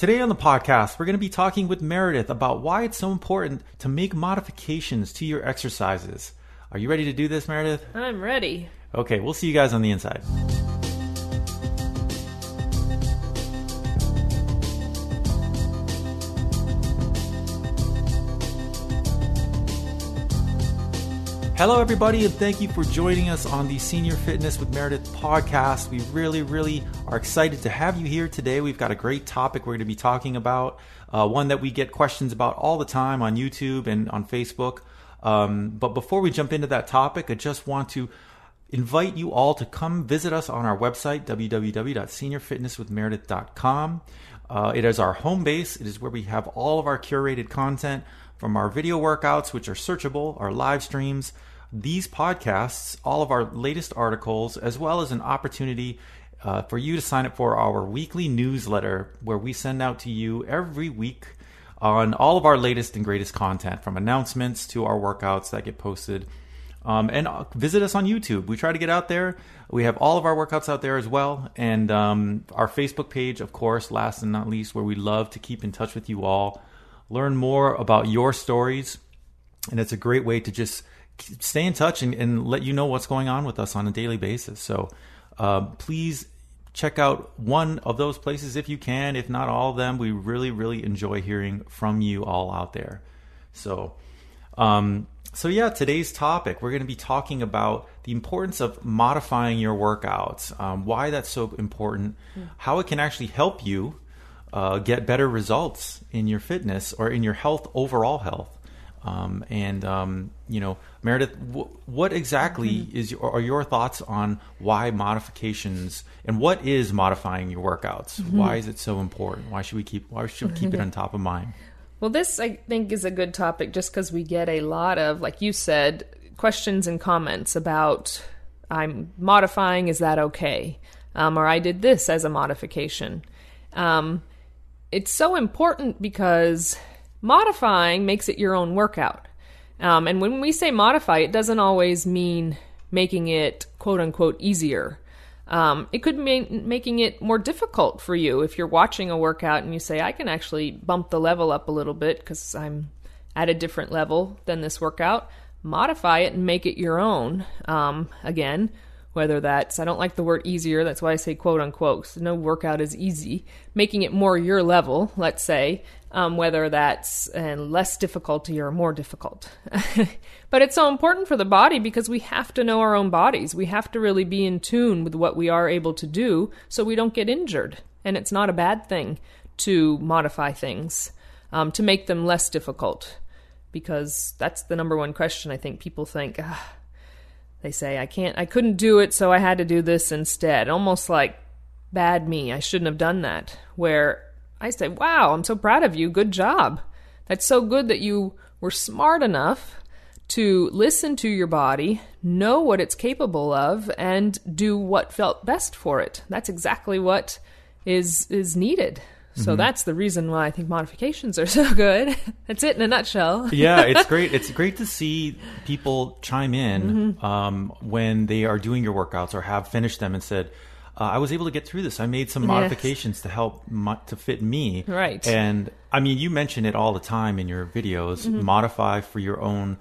Today on the podcast, we're going to be talking with Meredith about why it's so important to make modifications to your exercises. Are you ready to do this, Meredith? I'm ready. Okay, we'll see you guys on the inside. Hello, everybody, and thank you for joining us on the Senior Fitness with Meredith podcast. We really, really are excited to have you here today. We've got a great topic we're going to be talking about, uh, one that we get questions about all the time on YouTube and on Facebook. Um, but before we jump into that topic, I just want to invite you all to come visit us on our website, www.seniorfitnesswithmeredith.com. Uh, it is our home base. It is where we have all of our curated content from our video workouts, which are searchable, our live streams, these podcasts, all of our latest articles, as well as an opportunity uh, for you to sign up for our weekly newsletter where we send out to you every week on all of our latest and greatest content from announcements to our workouts that get posted. Um, and uh, visit us on YouTube. We try to get out there. We have all of our workouts out there as well. And um, our Facebook page, of course, last and not least, where we love to keep in touch with you all, learn more about your stories. And it's a great way to just stay in touch and, and let you know what's going on with us on a daily basis. So uh, please check out one of those places if you can, if not all of them. We really, really enjoy hearing from you all out there. So, um, so yeah, today's topic we're going to be talking about the importance of modifying your workouts, um, why that's so important, how it can actually help you uh, get better results in your fitness or in your health, overall health. Um, and um, you know, Meredith, w- what exactly Mm-hmm. is your, are your thoughts on why modifications and what is modifying your workouts? Mm-hmm. Why is it so important? Why should we keep Why should we keep it on top of mind? Well, this I think is a good topic just because we get a lot of, like you said, questions and comments about I'm modifying, is that okay? Um, or I did this as a modification. Um, it's so important because modifying makes it your own workout. Um, and when we say modify, it doesn't always mean making it quote unquote easier. Um, it could mean making it more difficult for you if you're watching a workout and you say, I can actually bump the level up a little bit because I'm at a different level than this workout. Modify it and make it your own. Um, again, whether that's, I don't like the word easier, that's why I say quote unquote. So no workout is easy. Making it more your level, let's say, um, whether that's uh, less difficulty or more difficult. but it's so important for the body because we have to know our own bodies. We have to really be in tune with what we are able to do so we don't get injured. And it's not a bad thing to modify things, um, to make them less difficult. Because that's the number one question I think people think. Ah, they say I can't, I couldn't do it, so I had to do this instead. Almost like bad me. I shouldn't have done that. Where I say, wow, I'm so proud of you. Good job. That's so good that you were smart enough to listen to your body, know what it's capable of, and do what felt best for it. That's exactly what is is needed. So that's the reason why I think modifications are so good. that's it in a nutshell. yeah, it's great. It's great to see people chime in Mm-hmm. um, when they are doing your workouts or have finished them and said, uh, "I was able to get through this. I made some Yes. modifications to help mo- to fit me." Right. And I mean, you mention it all the time in your videos. Modify for your own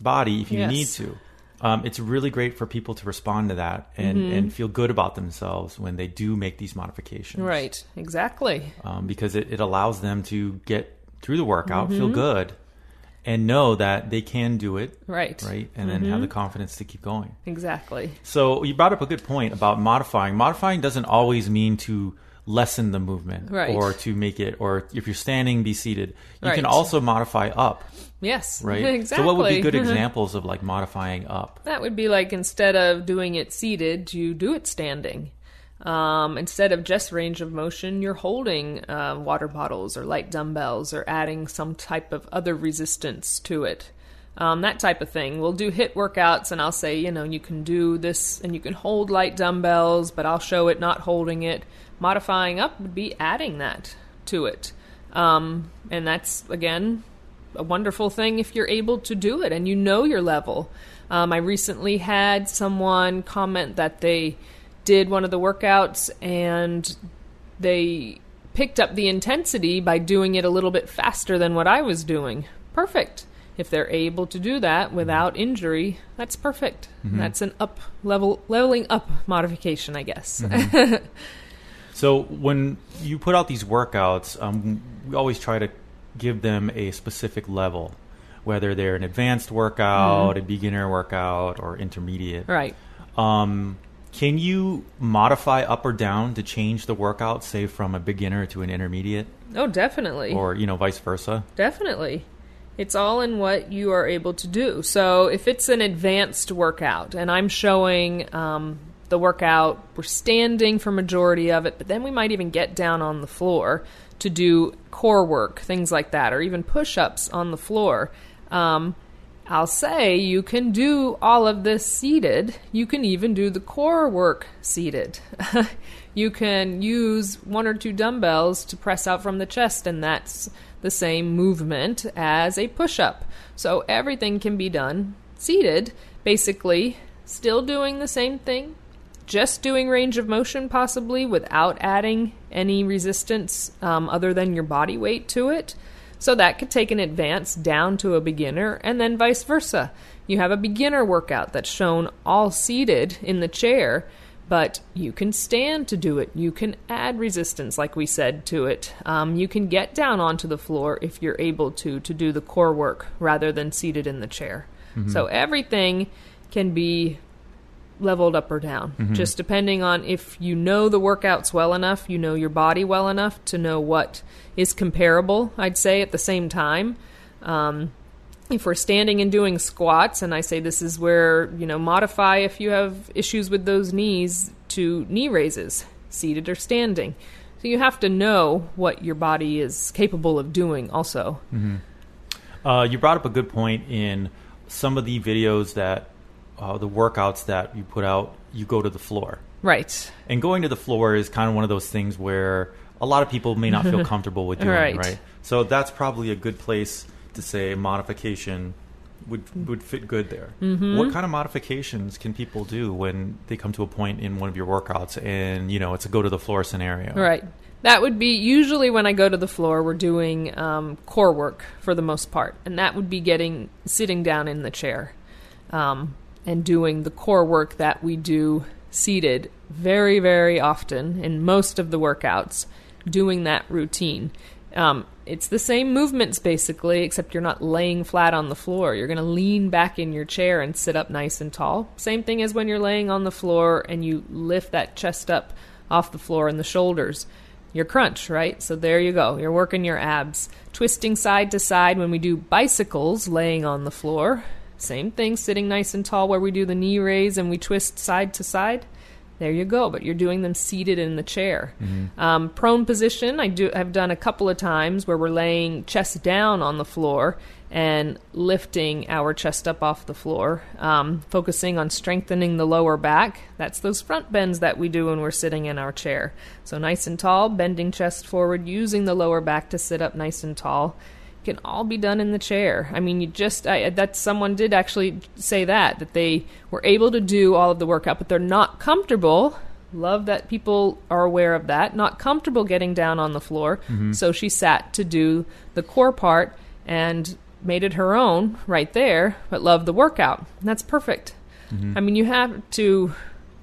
body if you Mm-hmm. Yes. need to. Um, it's really great for people to respond to that and, Mm-hmm. and feel good about themselves when they do make these modifications Right, exactly. um, because it, it allows them to get through the workout, Mm-hmm. feel good, and know that they can do it, Right. right, and then have the confidence to keep going. Exactly. So you brought up a good point about modifying. Modifying doesn't always mean to lessen the movement Right. or to make it, or if you're standing, be seated. You can also modify up, Yes. right? exactly. So what would be good examples of like modifying up? That would be like instead of doing it seated, you do it standing. Um, instead of just range of motion, you're holding uh, water bottles or light dumbbells or adding some type of other resistance to it. Um, that type of thing. We'll do HIIT workouts, and I'll say, you know, you can do this and you can hold light dumbbells, but I'll show it not holding it. Modifying up would be adding that to it. Um, and that's, again, a wonderful thing if you're able to do it and you know your level. Um, I recently had someone comment that they did one of the workouts and they picked up the intensity by doing it a little bit faster than what I was doing. Perfect. If they're able to do that without injury, that's perfect. That's an up level leveling up modification, I guess. So when you put out these workouts, um, we always try to give them a specific level, whether they're an advanced workout, a beginner workout, or intermediate. right. Um, can you modify up or down to change the workout, say from a beginner to an intermediate, Oh, definitely. or you know, vice versa? Definitely. It's all in what you are able to do. So if it's an advanced workout and I'm showing um, the workout, we're standing for majority of it, but then we might even get down on the floor to do core work, things like that, or even push-ups on the floor. Um, I'll say you can do all of this seated. You can even do the core work seated. you can use one or two dumbbells to press out from the chest, and that's the same movement as a push up. So everything can be done seated, basically, still doing the same thing, just doing range of motion possibly without adding any resistance um, other than your body weight to it. So that could take an advance down to a beginner, and then vice versa. You have a beginner workout that's shown all seated in the chair, but you can stand to do it. You can add resistance, like we said, to it. Um, you can get down onto the floor if you're able to, to do the core work rather than seated in the chair. So everything can be leveled up or down, just depending on if you know the workouts well enough, you know your body well enough to know what is comparable, I'd say, at the same time. Um, if we're standing and doing squats, and I say this is where, you know, modify if you have issues with those knees to knee raises, seated or standing. So you have to know what your body is capable of doing also. Uh, you brought up a good point in some of the videos that uh, the workouts that you put out. You go to the floor, Right. and going to the floor is kind of one of those things where a lot of people may not feel comfortable with doing Right. right? So that's probably a good place to say modification would would fit good there. Mm-hmm. What kind of modifications can people do when they come to a point in one of your workouts and you know it's a go to the floor scenario? Right. That would be usually when I go to the floor, we're doing um, core work for the most part. And that would be getting, sitting down in the chair um, and doing the core work that we do seated very, very often in most of the workouts, doing that routine. Um, it's the same movements basically, except you're not laying flat on the floor. You're going to lean back in your chair and sit up nice and tall. Same thing as when you're laying on the floor and you lift that chest up off the floor and the shoulders. Your crunch, right? So there you go. You're working your abs. Twisting side to side when we do bicycles laying on the floor. Same thing, sitting nice and tall where we do the knee raise and we twist side to side. There you go, but you're doing them seated in the chair. Um, prone position, I do. I've done a couple of times where we're laying chest down on the floor and lifting our chest up off the floor, um, focusing on strengthening the lower back. That's those front bends that we do when we're sitting in our chair. So nice and tall, bending chest forward, using the lower back to sit up nice and tall can all be done in the chair. I mean, you just I, that someone did actually say that that they were able to do all of the workout, but they're not comfortable. Love that people are aware of that. Not comfortable getting down on the floor, mm-hmm. so she sat to do the core part and made it her own right there. But loved the workout. And that's perfect. Mm-hmm. I mean, you have to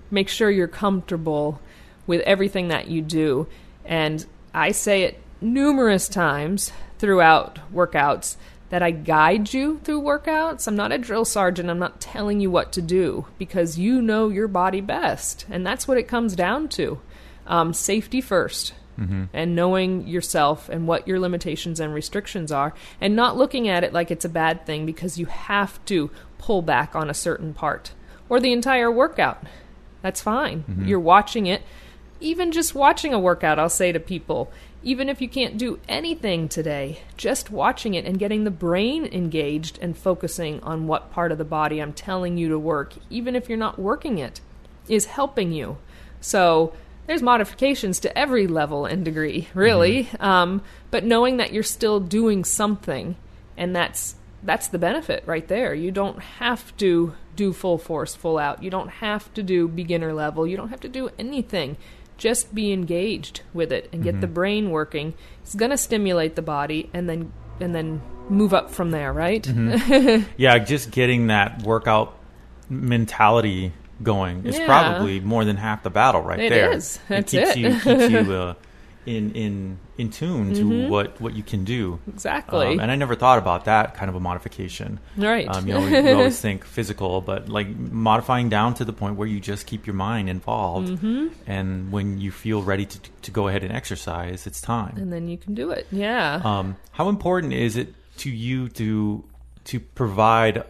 make sure you're comfortable with everything that you do. And I say it numerous times throughout workouts that I guide you through workouts. I'm not a drill sergeant. I'm not telling you what to do because you know your body best. And that's what it comes down to um, safety 1st And knowing yourself and what your limitations and restrictions are, and not looking at it like it's a bad thing because you have to pull back on a certain part or the entire workout. That's fine. You're watching it. Even just watching a workout, I'll say to people, even if you can't do anything today, just watching it and getting the brain engaged and focusing on what part of the body I'm telling you to work, even if you're not working it, is helping you. So there's modifications to every level and degree, really. Um, but knowing that you're still doing something, and that's that's the benefit right there. You don't have to do full force, full out. You don't have to do beginner level. You don't have to do anything. Just be engaged with it and get the brain working. It's going to stimulate the body and then and then move up from there, right? Yeah, just getting that workout mentality going is Yeah. probably more than half the battle right It there. is. That's keeps it. you keeps you uh, in in in tune to what what you can do. Exactly. Um, and I never thought about that kind of a modification. Right. Um, you know, we, we always think physical, but like modifying down to the point where you just keep your mind involved, Mm-hmm. and when you feel ready to to go ahead and exercise, it's time. and then you can do it. Yeah. Um, how important is it to you to to provide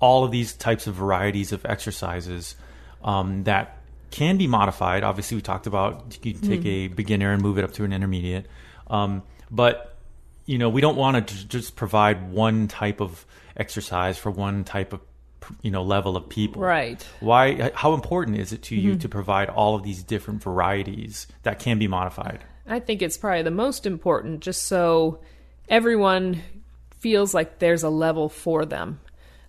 all of these types of varieties of exercises um, that can be modified? Obviously, we talked about you can take a beginner and move it up to an intermediate, um, but you know we don't want to just provide one type of exercise for one type of you know level of people. Right. Why? How important is it to you to provide all of these different varieties that can be modified? I think it's probably the most important just so everyone feels like there's a level for them.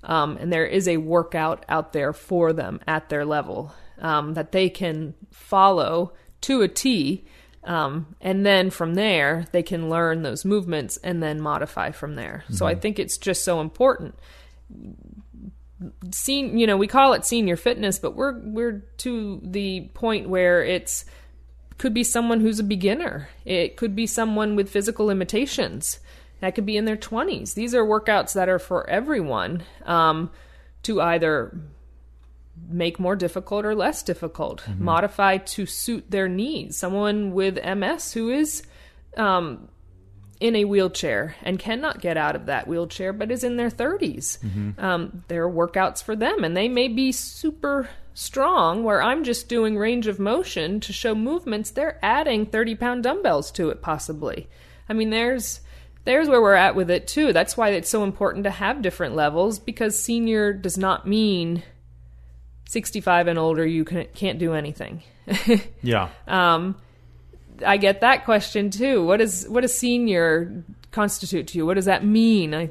Um, and there is a workout out there for them at their level um, that they can follow to a T. Um, and then from there, they can learn those movements and then modify from there. So I think it's just so important. Sen- you know, we call it senior fitness, but we're we're to the point where it's could be someone who's a beginner. It could be someone with physical limitations. That could be in their 20s. These are workouts that are for everyone um, to either make more difficult or less difficult, modify to suit their needs. Someone with MS who is um, in a wheelchair and cannot get out of that wheelchair but is in their 30s. Um, there are workouts for them, and they may be super strong where I'm just doing range of motion to show movements. They're adding 30 pound dumbbells to it, possibly. I mean, there's. There's where we're at with it too. That's why it's so important to have different levels because senior does not mean 65 and older you can, can't do anything. Yeah. Um, I get that question too. What is what does senior constitute to you? What does that mean? I,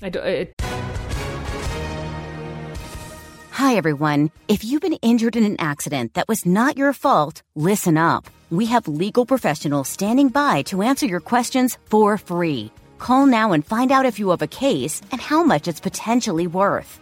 I do, it, Hi, everyone. If you've been injured in an accident that was not your fault, listen up. We have legal professionals standing by to answer your questions for free. Call now and find out if you have a case and how much it's potentially worth.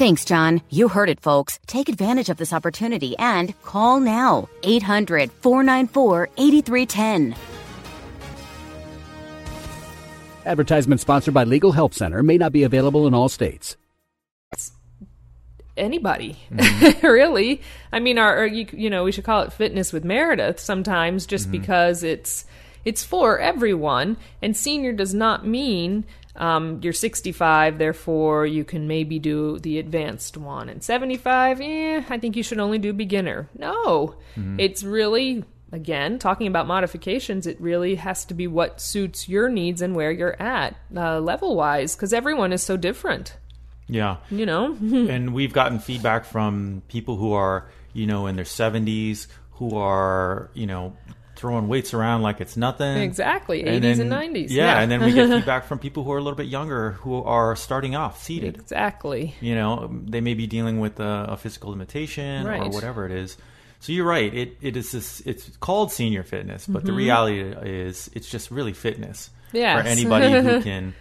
Thanks, John. You heard it, folks. Take advantage of this opportunity and call now. 800 494 8310. Advertisement sponsored by Legal Help Center may not be available in all states. anybody, Mm-hmm. really. I mean, our, or you, you know, we should call it fitness with Meredith sometimes, just Mm-hmm. because it's it's for everyone. And senior does not mean um, you're 65, therefore you can maybe do the advanced one. And 75, eh, I think you should only do beginner. No, Mm-hmm. it's really. Again, talking about modifications, it really has to be what suits your needs and where you're at uh, level wise, because everyone is so different. Yeah. You know, and we've gotten feedback from people who are, you know, in their 70s, who are, you know, throwing weights around like it's nothing. Exactly, And 80s then- and 90s, Yeah, yeah. and then we get feedback from people who are a little bit younger who are starting off seated. exactly. You know, they may be dealing with a, a physical limitation or whatever it is. So you're right. It it is this. It's called senior fitness, but Mm-hmm. the reality is it's just really fitness Yes. for anybody who can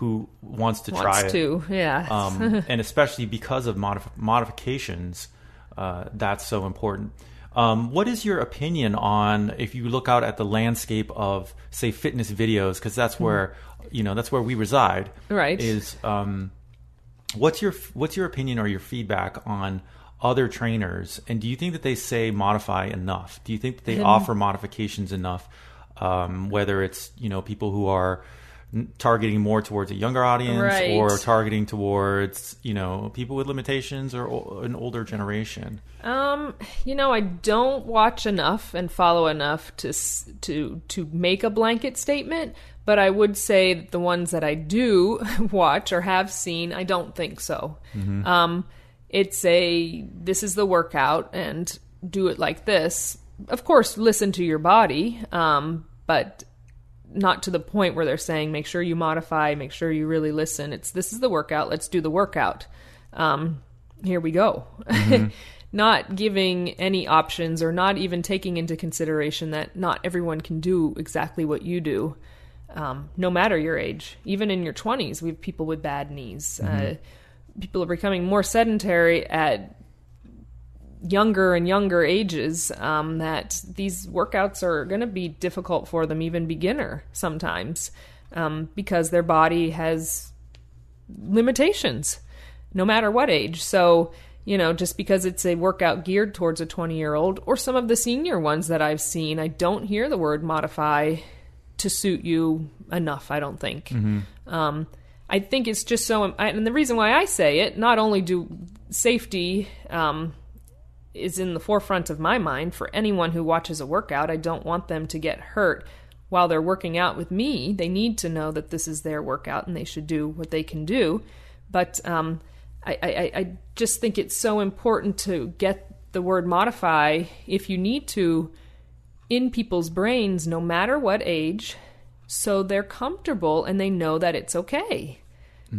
who wants to try Wants it to, yeah. um, and especially because of modif- modifications, uh, that's so important. Um, what is your opinion on if you look out at the landscape of say fitness videos? Because that's where you know that's where we reside. Mm-hmm. Right. Is um, what's your what's your opinion or your feedback on other trainers? And do you think that they say modify enough? Do you think that they offer modifications enough? Um, whether it's you know people who are targeting more towards a younger audience Right. or targeting towards you know people with limitations or o- an older generation? Um, you know, I don't watch enough and follow enough to to to make a blanket statement, but I would say that the ones that I do watch or have seen, I don't think so. Um, it's a this is the workout and do it like this. Of course, listen to your body, um, but not to the point where they're saying make sure you modify, make sure you really listen. It's this is the workout. Let's do the workout. Um, here we go. not giving any options or not even taking into consideration that not everyone can do exactly what you do. Um, no matter your age, even in your 20s, we have people with bad knees. Uh, people are becoming more sedentary at younger and younger ages um, that these workouts are going to be difficult for them, even beginner sometimes, um, because their body has limitations, no matter what age. So, you know, just because it's a workout geared towards a 20 year old or some of the senior ones that I've seen, I don't hear the word modify to suit you enough, I don't think. Um, I think it's just so, and the reason why I say it, not only do safety um, is in the forefront of my mind for anyone who watches a workout. I don't want them to get hurt while they're working out with me. They need to know that this is their workout and they should do what they can do. But um, I, I, I just think it's so important to get the word modify if you need to in people's brains, no matter what age, so they're comfortable and they know that it's okay.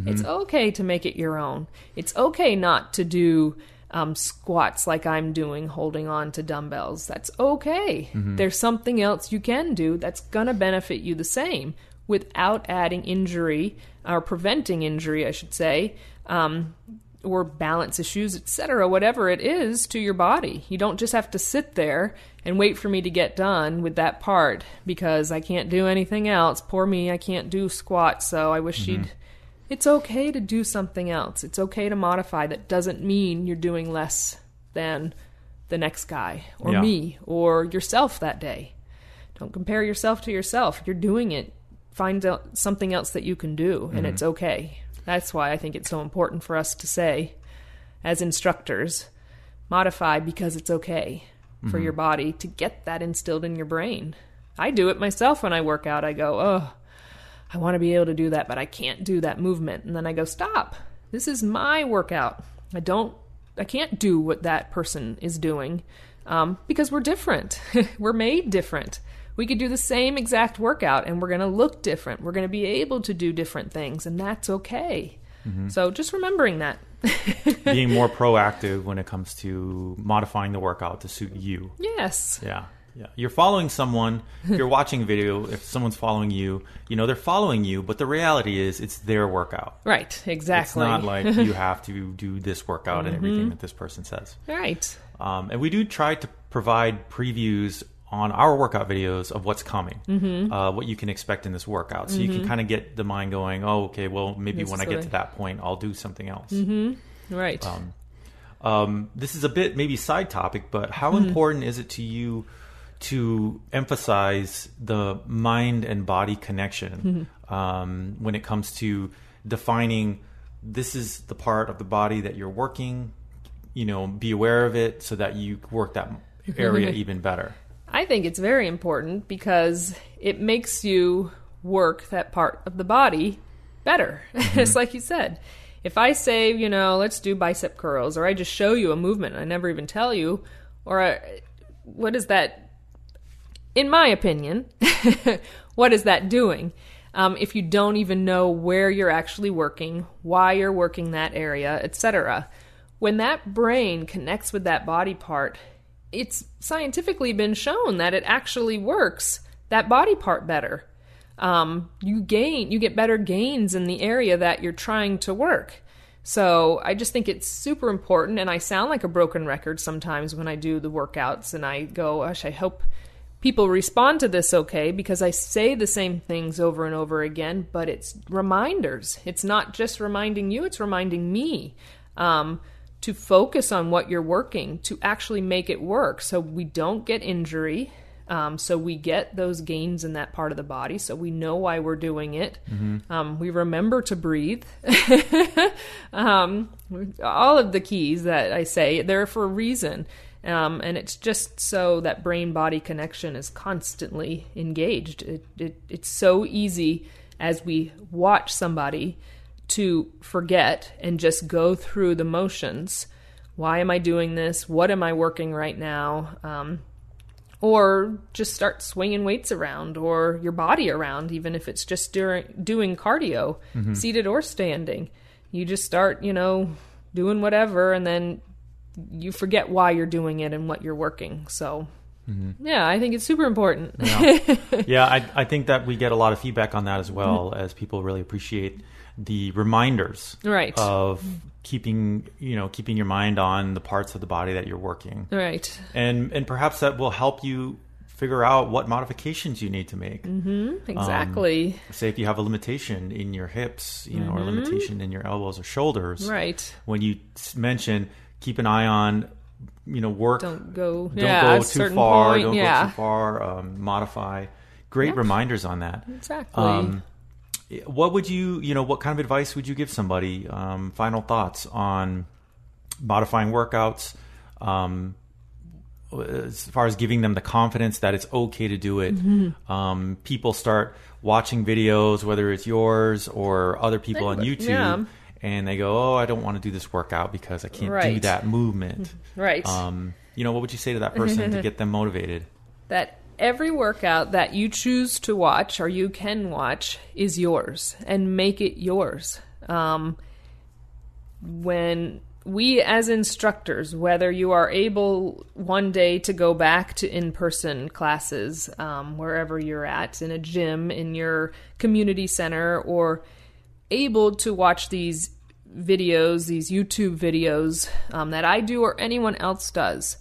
It's okay to make it your own. It's okay not to do um, squats like I'm doing, holding on to dumbbells. That's okay. There's something else you can do that's going to benefit you the same without adding injury or preventing injury, I should say, um, or balance issues, etc., whatever it is to your body. You don't just have to sit there and wait for me to get done with that part because I can't do anything else. Poor me, I can't do squats, so I wish she'd. It's okay to do something else. It's okay to modify. That doesn't mean you're doing less than the next guy or Yeah. me or yourself that day. Don't compare yourself to yourself. You're doing it. Find out something else that you can do, and mm-hmm. it's okay. That's why I think it's so important for us to say, as instructors, modify because it's okay for mm-hmm. your body to get that instilled in your brain. I do it myself when I work out. I go, oh, I want to be able to do that, but I can't do that movement. And then I go, stop. This is my workout. I don't, I can't do what that person is doing um, because we're different. we're made different. We could do the same exact workout and we're going to look different. We're going to be able to do different things, and that's okay. So just remembering that. Being more proactive when it comes to modifying the workout to suit you. yes. Yeah. Yeah. You're following someone, you're watching a video, if someone's following you, you know, they're following you, but the reality is it's their workout. Right. Exactly. It's not like you have to do this workout and everything that this person says. right. Um, and we do try to provide previews on our workout videos of what's coming, Mm-hmm. uh, what you can expect in this workout. So you can kind of get the mind going, oh, okay, well, maybe This when I get to that point, I'll do something else. Right. Um, this is a bit maybe side topic, but how Mm-hmm. important is it to you to emphasize the mind and body connection Mm-hmm. um, when it comes to defining this is the part of the body that you're working? You know, be aware of it so that you work that area even better. I think it's very important because it makes you work that part of the body better. it's like you said. If I say, you know, let's do bicep curls, or I just show you a movement, I never even tell you, or I, what is that? In my opinion, what is that doing? Um, if you don't even know where you're actually working, why you're working that area, etc. When that brain connects with that body part, it's scientifically been shown that it actually works that body part better. Um, you gain, you get better gains in the area that you're trying to work. So I just think it's super important, and I sound like a broken record sometimes when I do the workouts, and I go, "Gosh, I hope people respond to this okay," because I say the same things over and over again, but it's reminders. It's not just reminding you; it's reminding me. Um, to focus on what you're working to actually make it work so we don't get injury Um, so we get those gains in that part of the body. So we know why we're doing it. Um, we remember to breathe. um, all of the keys that I say, they're for a reason. Um, and it's just so that brain body connection is constantly engaged. It, it, it's so easy as we watch somebody to forget and just go through the motions. Why am I doing this? What am I working right now? Um, or just start swinging weights around or your body around, even if it's just during, doing cardio, seated or standing. You just start, you know, doing whatever, and then you forget why you're doing it and what you're working. So, mm-hmm. yeah, I think it's super important. Yeah, yeah I, I think that we get a lot of feedback on that as well, as people really appreciate the reminders Right. of keeping you know keeping your mind on the parts of the body that you're working, right. and and perhaps that will help you figure out what modifications you need to make. Mm-hmm. Um, exactly. Say if you have a limitation in your hips, you know, or a mm-hmm. limitation in your elbows or shoulders, right. when you mention keep an eye on you know work Don't go. don't yeah, go too far point, don't yeah. go too far um, modify great reminders on that Exactly. um, what would you you know what kind of advice would you give somebody um, final thoughts on modifying workouts um, as far as giving them the confidence that it's okay to do it Mm-hmm. um, people start watching videos whether it's yours or other people on youtube Yeah. And they go oh i don't want to do this workout because i can't do that movement right. um, you know, what would you say to that person to get them motivated? that every workout that you choose to watch or you can watch is yours and make it yours. Um, when we, as instructors, whether you are able one day to go back to in person classes, um, wherever you're at, in a gym, in your community center, or able to watch these videos, these YouTube videos um, that I do or anyone else does,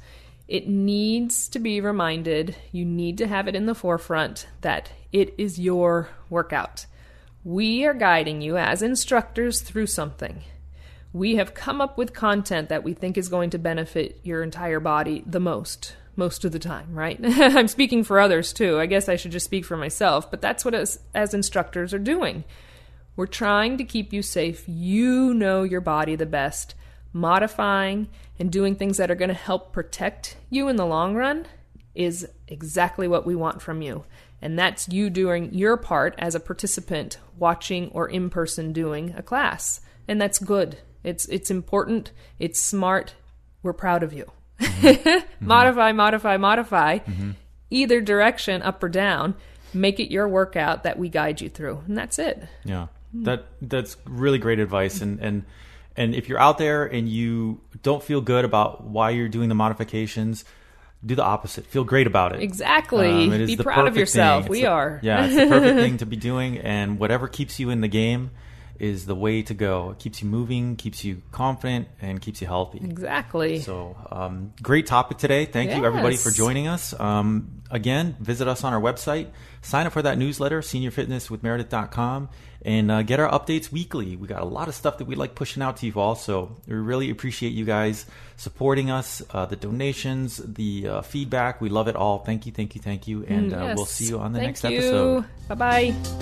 it needs to be reminded, you need to have it in the forefront that it is your workout. We are guiding you as instructors through something. We have come up with content that we think is going to benefit your entire body the most, most of the time, right? I'm speaking for others too. I guess I should just speak for myself, but that's what us as instructors are doing. We're trying to keep you safe. You know your body the best. Modifying and doing things that are going to help protect you in the long run is exactly what we want from you. And that's you doing your part as a participant watching or in person doing a class. And that's good. It's it's important, it's smart. We're proud of you. modify, modify, modify. Either direction, up or down, make it your workout that we guide you through. And that's it. Yeah, that that's really great advice. And and and if you're out there and you don't feel good about why you're doing the modifications, do the opposite. Feel great about it. Exactly. Um, it Be proud of yourself. thing. We the- are. Yeah, it's the perfect thing to be doing, and whatever keeps you in the game is the way to go. It keeps you moving, keeps you confident, and keeps you healthy. Exactly. So, um, great topic today. Thank you, everybody, for joining us. Um, again, visit us on our website, sign up for that newsletter, seniorfitnesswithmeredith.com, and uh, get our updates weekly. We got a lot of stuff that we like pushing out to you all. So, we really appreciate you guys supporting us, uh, the donations, the uh, feedback. We love it all. Thank you, thank you, thank you. And uh, we'll Mm, see you on the Thank next you. episode. Bye bye.